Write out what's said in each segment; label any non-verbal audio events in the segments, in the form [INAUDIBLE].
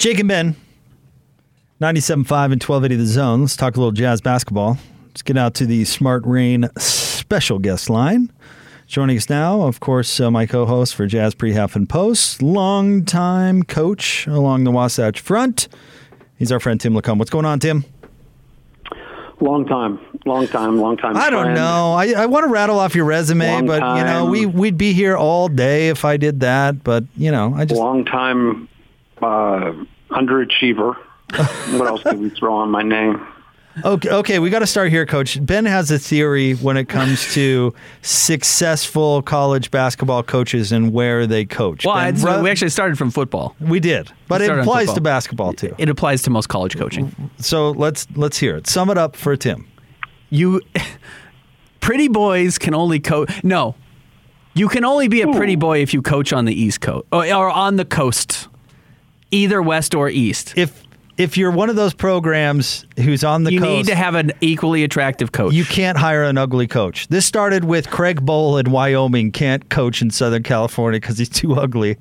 Jake and Ben, 97.5 and 1280 The Zone. Let's talk a little jazz basketball. Let's get out to the Smart Rain special guest line. Joining us now, of course, uh, my co host for Jazz Pre Half and Post, longtime coach along the Wasatch Front. He's our friend Tim LaComb. What's going on, Tim? Long time, long time, long time. I don't friend. know. I, I want to rattle off your resume, Long but you know, time. we we'd be here all day if I did that. But you know, I just long time uh, underachiever. what else did we throw on my name? Okay, okay, we got to start here, Coach. Ben has a theory when it comes to successful college basketball coaches and where they coach. Well, Ben, it's- we actually started from football. we did, but We it applies to basketball too. It applies to most college coaching. So let's let's hear it. Sum it up for Tim. You, [LAUGHS] pretty boys can only coach. No, you can only be a pretty boy if you coach on the East Coast or, or on the coast, either West or East. If if you're one of those programs who's on the you coast, need to have an equally attractive coach. you can't hire an ugly coach. This started with Craig Bohl in Wyoming can't coach in Southern California because he's too ugly.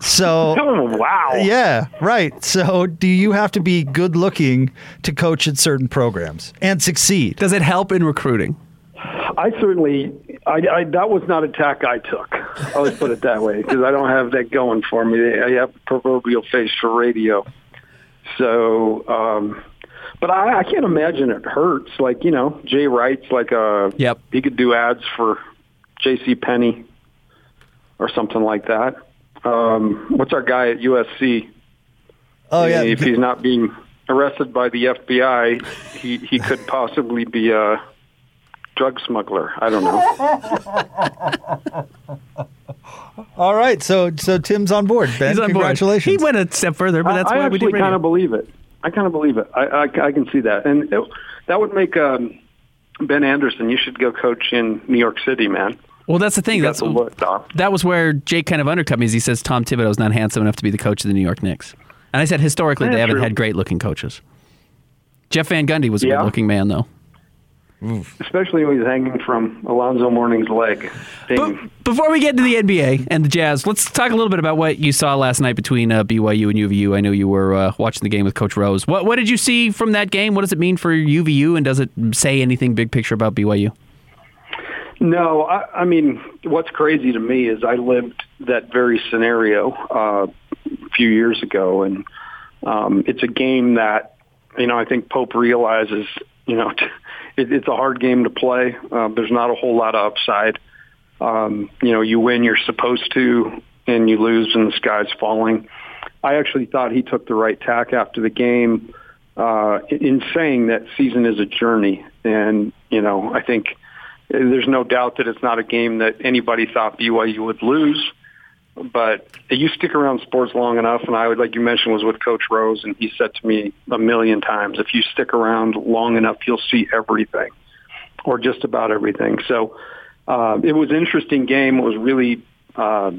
So [LAUGHS] Oh wow! Yeah, right. So, do you have to be good looking to coach at certain programs and succeed? Does it help in recruiting? I certainly, I, I that was not a tack I took. I'll just put it that way because I don't have that going for me. I have a proverbial face for radio. So, um, but I, I can't imagine it hurts. Like you know, Jay Wright's like a Yep. he could do ads for J.C. Penney or something like that. Um, what's our guy at USC? Oh yeah, If he's not being arrested by the FBI, he he could possibly be a drug smuggler. I don't know. [LAUGHS] all right. So, so Tim's on board. Ben, He's on board. congratulations. He went a step further, but that's I, I why we did actually kind of believe it. I kind of believe it. I, I, I can see that, and it, that would make um, Ben Anderson. You should go coach in New York City, man. well, that's the thing. You That's the look, that was where Jake kind of undercut me. Is he says Tom Thibodeau's not handsome enough to be the coach of the New York Knicks, and I said historically Yeah, they haven't true. had great looking coaches. Jeff Van Gundy was a Yeah. good looking man, though. Especially when he's hanging from Alonzo Mourning's leg. But before we get to the NBA and the Jazz, let's talk a little bit about what you saw last night between uh, BYU and UVU. I know you were uh, watching the game with Coach Rose. What what did you see from that game? What does it mean for UVU, and does it say anything big picture about BYU? No, I, I mean, what's crazy to me is I lived that very scenario uh, a few years ago, and um, it's a game that you know I think Pope realizes. You know, it, it's a hard game to play. Uh, there's not a whole lot of upside. Um, you know, you win, you're supposed to, and you lose, and the sky's falling. I actually thought he took the right tack after the game uh, in saying that season is a journey, and you know, I think there's no doubt that it's not a game that anybody thought BYU would lose. But you stick around sports long enough, and I would, like you mentioned, was with Coach Rose, and he said to me a million times, if you stick around long enough, you'll see everything, or just about everything. So uh, it was interesting game. It was really, uh,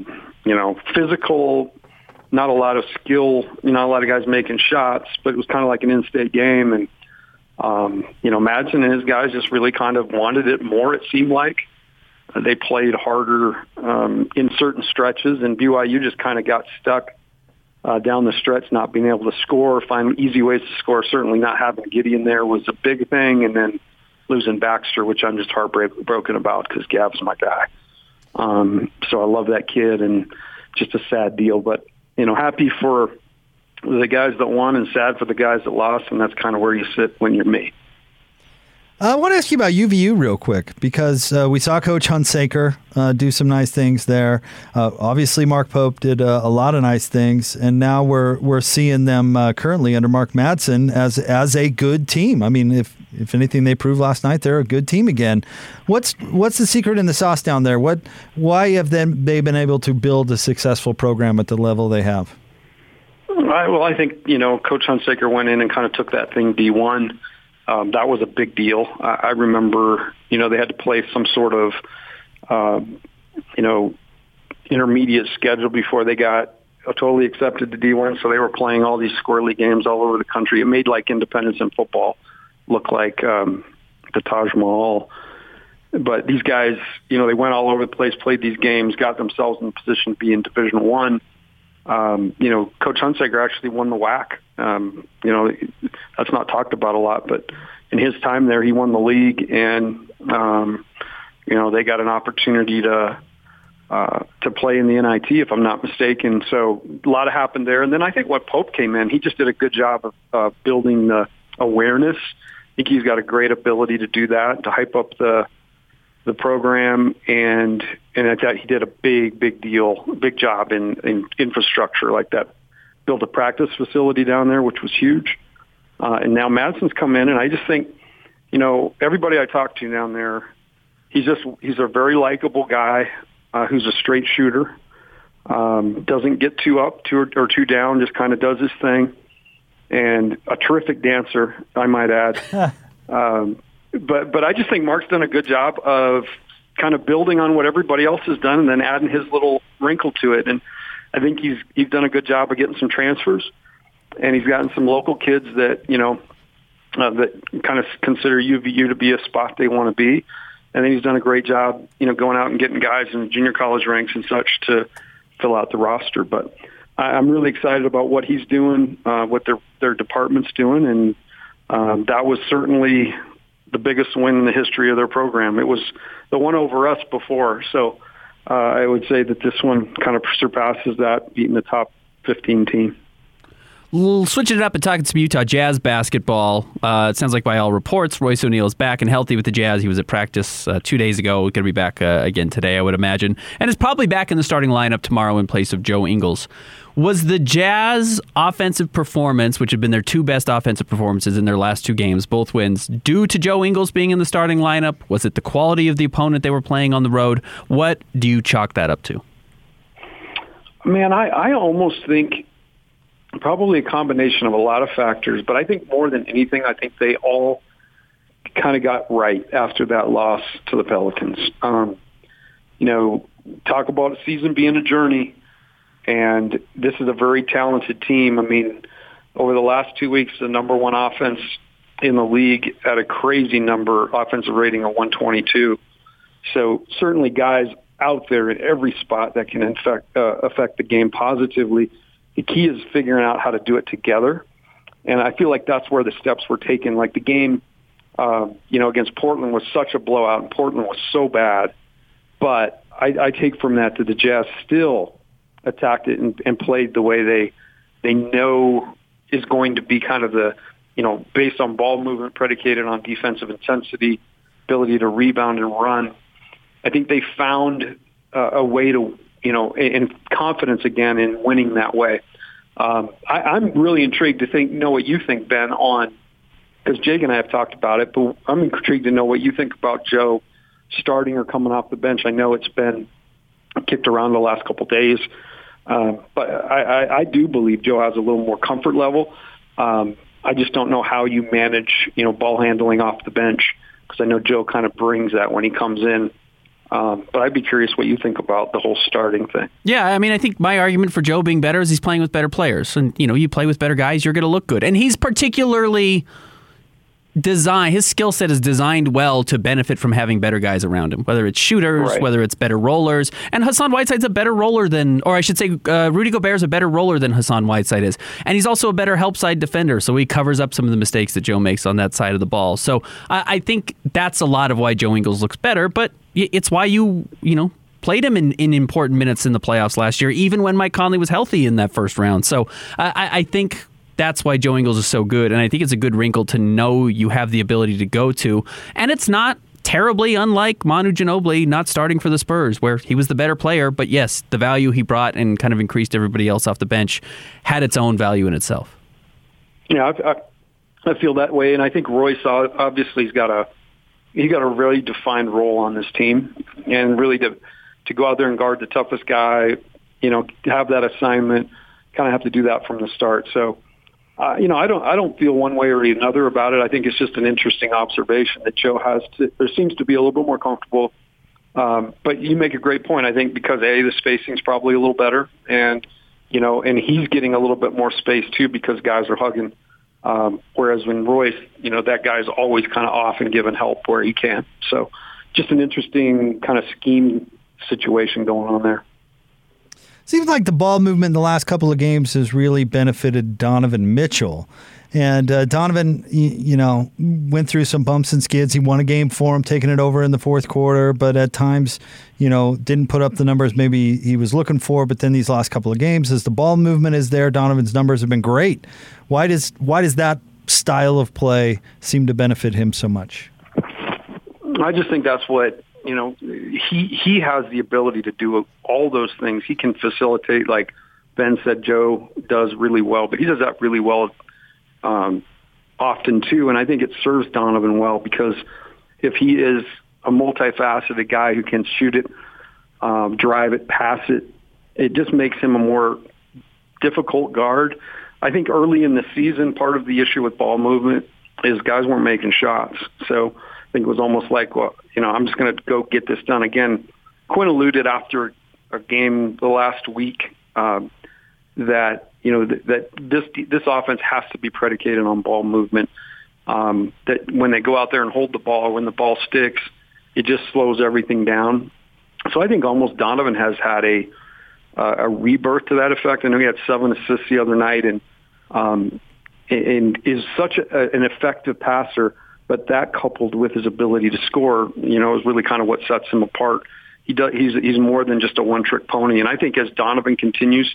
you know, physical, not a lot of skill, you know, a lot of guys making shots, but it was kind of like an in-state game, and um, you know, Madsen and his guys just really kind of wanted it more. It seemed like they played harder um, in certain stretches, and BYU just kind of got stuck uh, down the stretch, not being able to score, find easy ways to score. Certainly, not having Gideon there was a big thing, and then losing Baxter, which I'm just heartbroken about because Gav's my guy. Um, so I love that kid, and just a sad deal. But you know, happy for the guys that won, and sad for the guys that lost, and that's kind of where you sit when you're me. I want to ask you about UVU real quick because uh, we saw Coach Hunsaker uh, do some nice things there. Uh, obviously, Mark Pope did uh, a lot of nice things, and now we're we're seeing them uh, currently under Mark Madsen as as a good team. I mean, if if anything, they proved last night they're a good team again. What's what's the secret in the sauce down there? What why have them they been able to build a successful program at the level they have? Well, I think you know Coach Hunsaker went in and kind of took that thing D one. Um, that was a big deal. I, I remember, you know, they had to play some sort of, um, you know, intermediate schedule before they got totally accepted to D1. So they were playing all these squirrely games all over the country. It made like independence in football look like um, the Taj Mahal. But these guys, you know, they went all over the place, played these games, got themselves in position to be in Division One. Um, you know, Coach Hunsaker actually won the WAC. Um, you know, that's not talked about a lot, but in his time there, he won the league, and um, you know, they got an opportunity to uh, to play in the NIT, if I'm not mistaken. So a lot happened there. And then I think what Pope came in, he just did a good job of uh, building the awareness. I think he's got a great ability to do that, to hype up the the program, and and I thought he did a big, big deal, big job in, in infrastructure like that. Built a practice facility down there, which was huge. Uh, and now Madsen's come in, and I just think, you know, everybody I talk to down there, he's just he's a very likable guy uh, who's a straight shooter. Um, doesn't get too up too, or too down, just kind of does his thing. And a terrific dancer, I might add. [LAUGHS] um, but but I just think Mark's done a good job of kind of building on what everybody else has done and then adding his little wrinkle to it. And I think he's he's done a good job of getting some transfers, and he's gotten some local kids that you know uh, that kind of consider UVU to be a spot they want to be. And then he's done a great job, you know, going out and getting guys in junior college ranks and such to fill out the roster. But I'm really excited about what he's doing, uh, what their their department's doing, and um, that was certainly the biggest win in the history of their program. It was the one over us before, so uh, I would say that this one kind of surpasses that, beating the top 15 team. Switching it up and talking some Utah Jazz basketball. Uh, it sounds like by all reports, Royce O'Neale is back and healthy with the Jazz. He was at practice uh, two days ago. Going to be back uh, again today, I would imagine, and is probably back in the starting lineup tomorrow in place of Joe Ingles. Was the Jazz offensive performance, which had been their two best offensive performances in their last two games, both wins, due to Joe Ingles being in the starting lineup? Was it the quality of the opponent they were playing on the road? What do you chalk that up to? Man, I, I almost think probably a combination of a lot of factors, but I think more than anything, I think they all kind of got right after that loss to the Pelicans. Um, you know, talk about a season being a journey, and this is a very talented team. I mean, over the last two weeks, the number one offense in the league at a crazy number, offensive rating of 122. So certainly guys out there in every spot that can infect, uh, affect the game positively the key is figuring out how to do it together. And I feel like that's where the steps were taken. Like the game, uh, you know, against Portland was such a blowout, and Portland was so bad. But I, I take from that that the Jazz still attacked it and, and played the way they they know is going to be kind of the you know based on ball movement predicated on defensive intensity, ability to rebound and run. I think they found uh, a way to you know, and confidence again in winning that way. Um, I, I'm really intrigued to think know what you think, Ben, on because Jake and I have talked about it, but I'm intrigued to know what you think about Joe starting or coming off the bench. I know it's been kicked around the last couple of days, um, but I, I, I do believe Joe has a little more comfort level. Um, I just don't know how you manage, you know, ball handling off the bench because I know Joe kind of brings that when he comes in um, but I'd be curious what you think about the whole starting thing. Yeah, I mean, I think my argument for Joe being better is he's playing with better players, and you know, you play with better guys, you're going to look good, and he's particularly design his skill set is designed well to benefit from having better guys around him whether it's shooters right. whether it's better rollers and Hassan Whiteside's a better roller than or I should say uh, Rudy Gobert's a better roller than Hassan Whiteside is and he's also a better help side defender so he covers up some of the mistakes that Joe makes on that side of the ball so I, I think that's a lot of why Joe Ingles looks better but it's why you you know played him in, in important minutes in the playoffs last year, even when Mike Conley was healthy in that first round. So I, I think that's why Joe Ingles is so good. And I think it's a good wrinkle to know you have the ability to go to. And it's not terribly unlike Manu Ginobili not starting for the Spurs, where he was the better player. But yes, the value he brought and kind of increased everybody else off the bench had its own value in itself. Yeah, I, I, I feel that way. And I think Royce obviously he's got a he got a really defined role on this team and really to to go out there and guard the toughest guy, you know, have that assignment, kind of have to do that from the start. So uh, you know, I don't, I don't feel one way or another about it. I think it's just an interesting observation that Joe has. To, there seems to be a little bit more comfortable. Um, but you make a great point. I think because a the spacing's probably a little better, and you know, and he's getting a little bit more space too because guys are hugging. Um, whereas when Royce, you know, that guy's always kind of off and giving help where he can. So, just an interesting kind of scheme situation going on there. Seems like the ball movement in the last couple of games has really benefited Donovan Mitchell. And uh, Donovan, you, know, went through some bumps and skids. He won a game for him, taking it over in the fourth quarter, but at times, you know, didn't put up the numbers maybe he was looking for. But then these last couple of games, as the ball movement is there, Donovan's numbers have been great. Why does why does that style of play seem to benefit him so much? I just think that's what you know. He he has the ability to do all those things. He can facilitate, like Ben said, Joe does really well, but he does that really well um, often too. And I think it serves Donovan well because if he is a multifaceted guy who can shoot it, um, drive it, pass it, it just makes him a more difficult guard. I think early in the season, part of the issue with ball movement is guys weren't making shots. So think it was almost like, well, you know, I'm just going to go get this done again. Quinn alluded after a game the last week um, that you know that, that this this offense has to be predicated on ball movement. Um, that when they go out there and hold the ball, when the ball sticks, it just slows everything down. So I think almost Donovan has had a uh, a rebirth to that effect. I know he had seven assists the other night, and um, and is such a, an effective passer. But that coupled with his ability to score, you know, is really kind of what sets him apart. He does. He's he's more than just a one trick pony, and I think as Donovan continues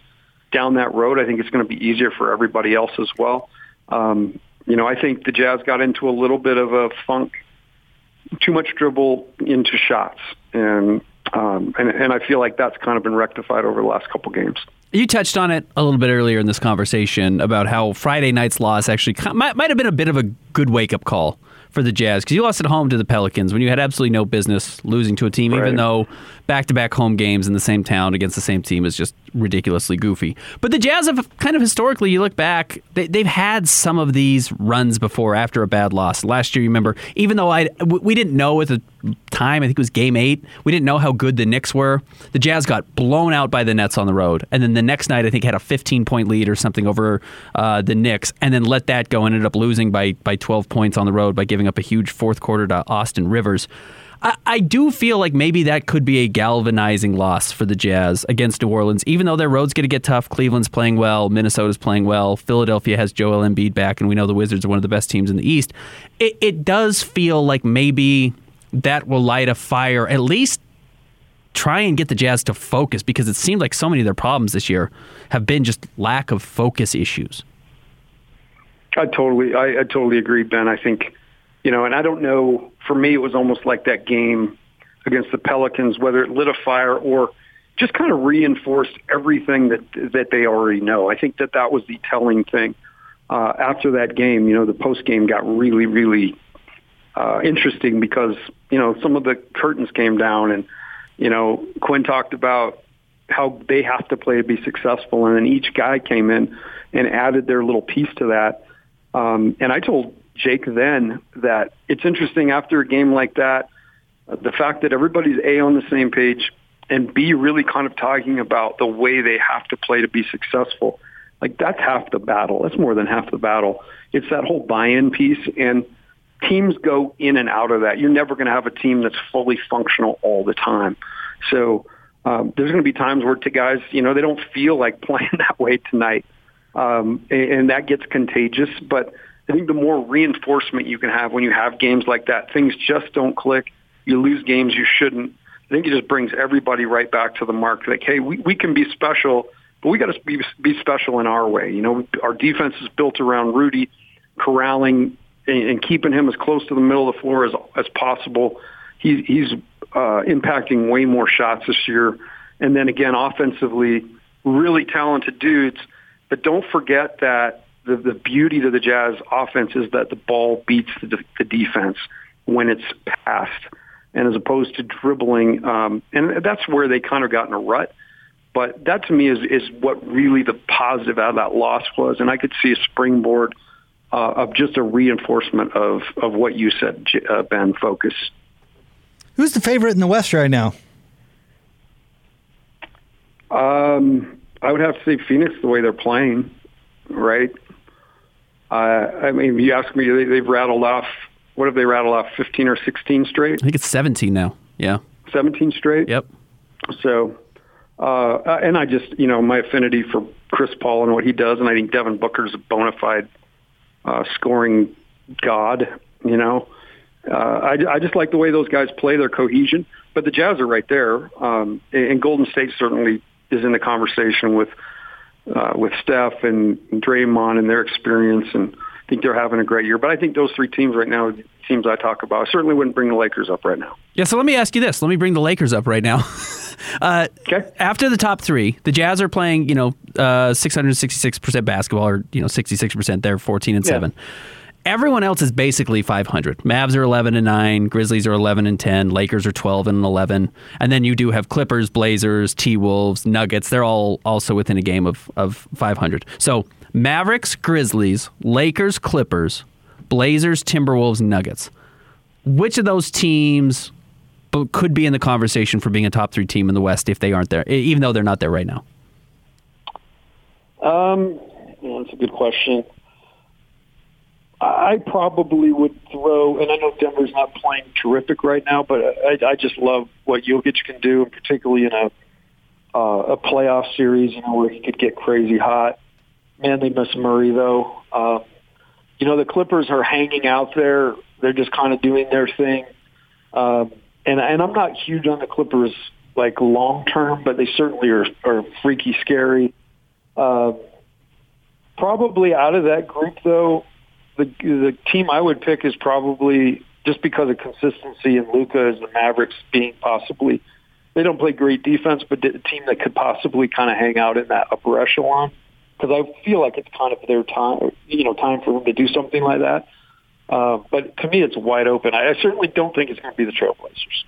down that road, I think it's going to be easier for everybody else as well. Um, you know, I think the Jazz got into a little bit of a funk, too much dribble into shots, and um, and, and I feel like that's kind of been rectified over the last couple games. You touched on it a little bit earlier in this conversation about how Friday night's loss actually might, might have been a bit of a good wake up call for the Jazz because you lost at home to the Pelicans when you had absolutely no business losing to a team, right. even though back to back home games in the same town against the same team is just ridiculously goofy. But the Jazz have kind of historically, you look back, they, have had some of these runs before after a bad loss. Last year, you remember, even though I we didn't know at the time, I think it was game eight, we didn't know how good the Knicks were. The Jazz got blown out by the Nets on the road. And then the next night, I think, had a 15 point lead or something over uh, the Knicks, and then let that go and ended up losing by, by 12 points on the road by giving up a huge fourth quarter to Austin Rivers. I, I do feel like maybe that could be a galvanizing loss for the Jazz against New Orleans, even though their road's going to get tough. Cleveland's playing well, Minnesota's playing well, Philadelphia has Joel Embiid back, and we know the Wizards are one of the best teams in the East. It, it does feel like maybe that will light a fire, at least try and get the Jazz to focus because it seemed like so many of their problems this year have been just lack of focus issues. I totally, I, I totally agree, Ben. I think you know, and I don't know. For me, it was almost like that game against the Pelicans, whether it lit a fire or just kind of reinforced everything that that they already know. I think that that was the telling thing. Uh, after that game, you know, the post game got really, really uh, interesting because you know some of the curtains came down, and you know Quinn talked about how they have to play to be successful, and then each guy came in and added their little piece to that. Um, and I told Jake then that it's interesting after a game like that, the fact that everybody's A on the same page and B really kind of talking about the way they have to play to be successful. Like that's half the battle. That's more than half the battle. It's that whole buy-in piece and teams go in and out of that. You're never going to have a team that's fully functional all the time. So um, there's going to be times where to guys, you know, they don't feel like [LAUGHS] playing that way tonight. Um, and, and that gets contagious, but I think the more reinforcement you can have when you have games like that, things just don't click. You lose games you shouldn't. I think it just brings everybody right back to the mark. Like, hey, we, we can be special, but we got to be, be special in our way. You know, our defense is built around Rudy corralling and, and keeping him as close to the middle of the floor as as possible. He, he's uh, impacting way more shots this year. And then again, offensively, really talented dudes. But don't forget that the, the beauty to the Jazz offense is that the ball beats the, the defense when it's passed, and as opposed to dribbling, um, and that's where they kind of got in a rut. But that to me is is what really the positive out of that loss was, and I could see a springboard uh, of just a reinforcement of of what you said, uh, Ben. Focus. Who's the favorite in the West right now? Um, I would have to say Phoenix the way they're playing, right? Uh, I mean, you ask me, they, they've rattled off. What have they rattled off? Fifteen or sixteen straight? I think it's seventeen now. Yeah, seventeen straight. Yep. So, Uh, and I just, you know, my affinity for Chris Paul and what he does, and I think Devin Booker's a bona fide uh, scoring god. You know, uh, I, I just like the way those guys play, their cohesion. But the Jazz are right there, um, and Golden State certainly is in the conversation with uh, with Steph and Draymond and their experience, and I think they're having a great year. But I think those three teams right now, teams I talk about, I certainly wouldn't bring the Lakers up right now. Yeah, so let me ask you this. Let me bring the Lakers up right now. [LAUGHS] uh, okay. After the top three, the Jazz are playing, you know, uh, 666% basketball, or, you know, 66%. They're 14 and 7. Everyone else is basically 500. Mavs are 11 and 9, Grizzlies are 11 and 10, Lakers are 12 and 11, and then you do have Clippers, Blazers, T Wolves, Nuggets. They're all also within a game of of 500. So Mavericks, Grizzlies, Lakers, Clippers, Blazers, Timberwolves, Nuggets. Which of those teams could be in the conversation for being a top three team in the West if they aren't there, even though they're not there right now? Um, that's a good question. I probably would throw, and I know Denver's not playing terrific right now, but I, I just love what Jokic can do, and particularly in a uh, a playoff series, you know, where he could get crazy hot. Man, they miss Murray though. Uh, you know, the Clippers are hanging out there. They're just kind of doing their thing. Um, and and I'm not huge on the Clippers like long term, but they certainly are are freaky scary. Uh, probably out of that group though, the the team I would pick is probably just because of consistency and Luka as the Mavericks being possibly they don't play great defense, but a team that could possibly kind of hang out in that upper echelon because I feel like it's kind of their time, you know, time for them to do something like that. Uh, but to me, it's wide open. I, I certainly don't think it's going to be the Trailblazers.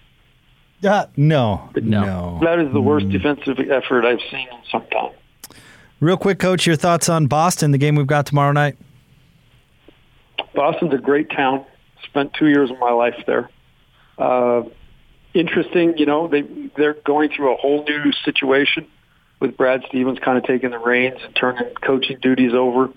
Uh, no, no, That is the worst mm. defensive effort I've seen in some time. Real quick, coach, your thoughts on Boston, the game we've got tomorrow night? Boston's a great town. Spent two years of my life there. Uh, interesting, you know, they they're going through a whole new situation with Brad Stevens kind of taking the reins and turning coaching duties over.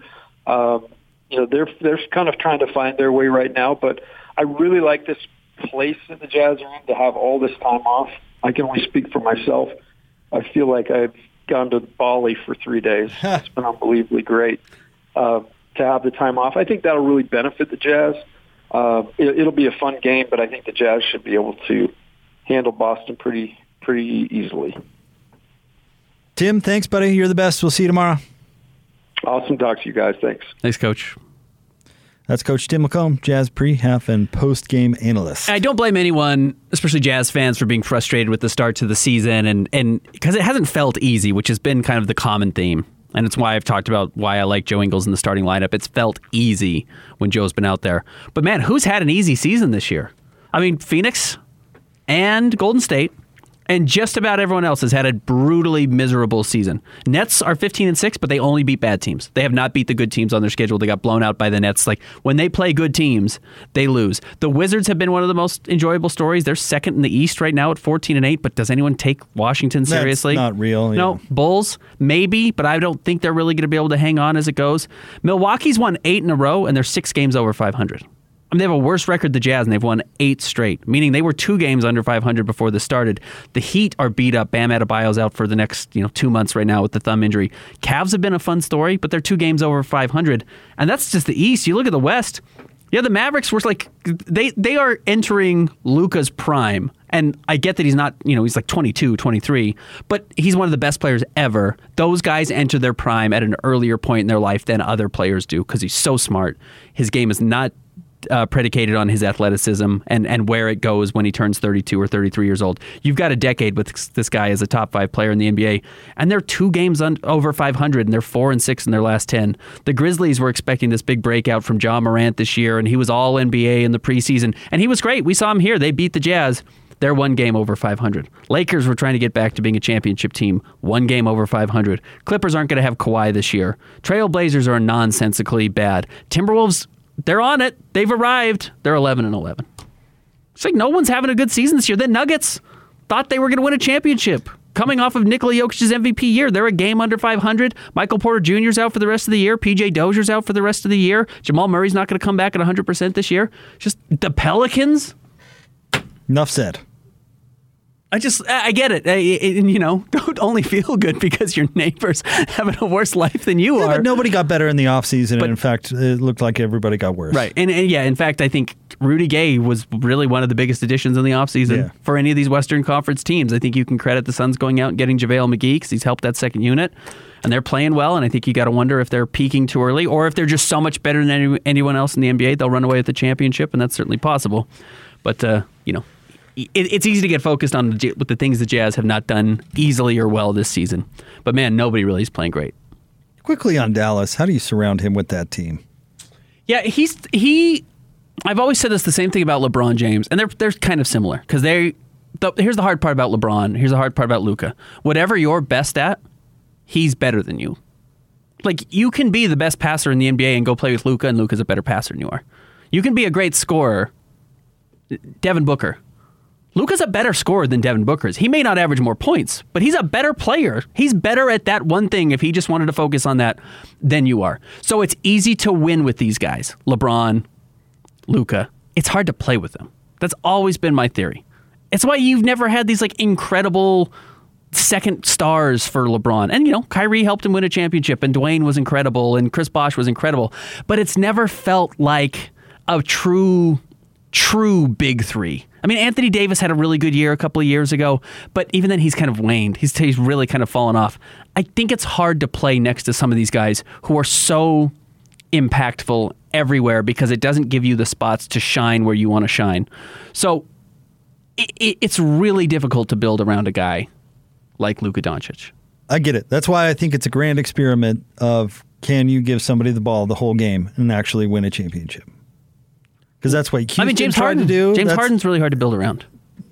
Um, you know, they're they're kind of trying to find their way right now, but I really like this place that the Jazz are in to have all this time off. I can only speak for myself. I feel like I've gone to Bali for three days. [LAUGHS] it's been unbelievably great uh, to have the time off. I think that'll really benefit the Jazz. Uh, it, it'll be a fun game, but I think the Jazz should be able to handle Boston pretty pretty easily. Tim, thanks, buddy. You're the best. We'll see you tomorrow. Awesome talk to you guys. Thanks. Thanks, Coach. That's Coach Tim LaComb, Jazz pre, half, and post game analyst. I don't blame anyone, especially Jazz fans, for being frustrated with the start to the season, and and because it hasn't felt easy, which has been kind of the common theme, and it's why I've talked about why I like Joe Ingles in the starting lineup. It's felt easy when Joe's been out there, but man, who's had an easy season this year? I mean, Phoenix and Golden State and just about everyone else has had a brutally miserable season. Nets are 15 and 6, but they only beat bad teams. They have not beat the good teams on their schedule. They got blown out by the Nets. Like when they play good teams, they lose. The Wizards have been one of the most enjoyable stories. They're second in the East right now at 14 and 8, but does anyone take Washington seriously? That's not real. Yeah. No, Bulls maybe, but I don't think they're really going to be able to hang on as it goes. Milwaukee's won 8 in a row and they're 6 games over 500. Mean, they have a worse record than the Jazz, and they've won eight straight, meaning they were two games under 500 before this started. The Heat are beat up. Bam Adebayo's out for the next you know two months right now with the thumb injury. Cavs have been a fun story, but they're two games over 500, and that's just the East. You look at the West. Yeah, the Mavericks were like they they are entering Luka's prime. And I get that he's not, you know, he's like 22, 23, but he's one of the best players ever. Those guys enter their prime at an earlier point in their life than other players do because he's so smart. His game is not uh, predicated on his athleticism and, and where it goes when he turns 32 or 33 years old. You've got a decade with this guy as a top five player in the NBA, and they're two games over 500, and they're four and six in their last 10. The Grizzlies were expecting this big breakout from Ja Morant this year, and he was all NBA in the preseason, and he was great. We saw him here. They beat the Jazz. They're one game over 500. Lakers were trying to get back to being a championship team, one game over 500. Clippers aren't going to have Kawhi this year. Trailblazers are nonsensically bad. Timberwolves they're on it. They've arrived. They're 11 and 11. It's like no one's having a good season this year. The Nuggets thought they were going to win a championship. Coming off of Nikola Jokic's MVP year, they're a game under 500. Michael Porter Jr. is out for the rest of the year. PJ Dozier's out for the rest of the year. Jamal Murray's not going to come back at 100% this year. Just the Pelicans. Enough said. I just, I get it. I- I- And, you know, [LAUGHS] don't only feel good because your neighbor's [LAUGHS] having a worse life than you Yeah, are. but nobody got better in the offseason. But- in fact, it looked like everybody got worse. Right. And, and yeah, in fact, I think Rudy Gay was really one of the biggest additions in the offseason Yeah. for any of these Western Conference teams. I think you can credit the Suns going out and getting JaVale McGee because he's helped that second unit. And they're playing well. And I think you got to wonder if they're peaking too early or if they're just so much better than any, anyone else in the NBA, they'll run away with the championship. And that's certainly possible. But, uh, you know, it, it's easy to get focused on the, with the things the Jazz have not done easily or well this season. But man, nobody really is playing great. Quickly on Dallas, how do you surround him with that team? Yeah, he's he. I've always said this the same thing about LeBron James, and they're they're kind of similar because they. The, here's the hard part about LeBron. Here's the hard part about Luka. Whatever you're best at, he's better than you. Like you can be the best passer in the NBA and go play with Luka, and Luka's a better passer than you are. You can be a great scorer. Devin Booker. Luka's a better scorer than Devin Booker is. He may not average more points, but he's a better player. He's better at that one thing if he just wanted to focus on that than you are. So it's easy to win with these guys. LeBron, Luka. It's hard to play with them. That's always been my theory. It's why you've never had these like incredible second stars for LeBron. And you know, Kyrie helped him win a championship and Dwyane was incredible and Chris Bosh was incredible. But it's never felt like a true true big 3. I mean, Anthony Davis had a really good year a couple of years ago, but even then he's kind of waned. He's he's really kind of fallen off. I think it's hard to play next to some of these guys who are so impactful everywhere because it doesn't give you the spots to shine where you want to shine. So it, it, it's really difficult to build around a guy like Luka Doncic. I get it. That's why I think it's a grand experiment of can you give somebody the ball the whole game and actually win a championship? Because that's what Houston I mean, James Harden. to do. James That's- Harden's really hard to build around.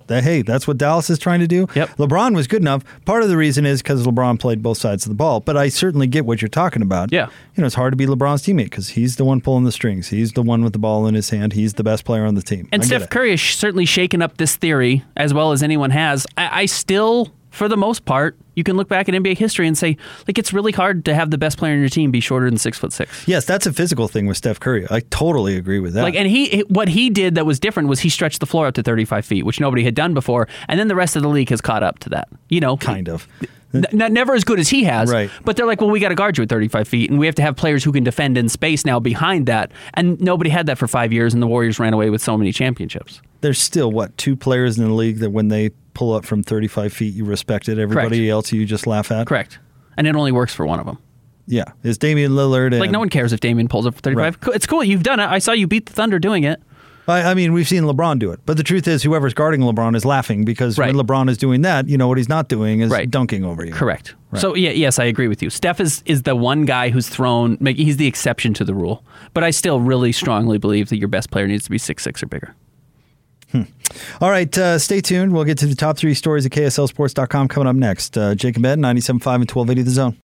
that, hey, that's what Dallas is trying to do. Yep. LeBron was good enough. Part of the reason is because LeBron played both sides of the ball. But I certainly get what you're talking about. Yeah. You know, it's hard to be LeBron's teammate because he's the one pulling the strings. He's the one with the ball in his hand. He's the best player on the team. And I Steph. Curry has certainly shaken up this theory as well as anyone has. I, I still, for the most part, you can look back at NBA history and say, like, it's really hard to have the best player in your team be shorter than six foot six. Yes, that's a physical thing with Steph Curry. I totally agree with that. Like, and he, what he did that was different was he stretched the floor out to 35 feet, which nobody had done before. And then the rest of the league has caught up to that. You know, kind of. N- never as good as he has, Right. But they're like, well, we got to guard you at 35 feet, and we have to have players who can defend in space now behind that. And nobody had that for five years, and the Warriors ran away with so many championships. There's still what two players in the league that when they pull up from 35 feet, you respect it. Everybody Correct. else, you just laugh at. Correct. And it only works for one of them. Yeah, is Damian Lillard. And, Like no one cares if Damian pulls up for 35. Right. It's cool. You've done it. I saw you beat the Thunder doing it. I, I mean, we've seen LeBron do it, but the truth is, whoever's guarding LeBron is laughing because Right. when LeBron is doing that, you know what he's not doing is Right. dunking over you. Correct. So yeah, yes, I agree with you. Steph is is the one guy who's thrown. make- He's the exception to the rule. But I still really strongly believe that your best player needs to be six six or bigger. All right, uh, stay tuned. We'll get to the top three stories at KSLSports.com coming up next. Uh, Jacob Ed, 97.5 and 1280 The Zone.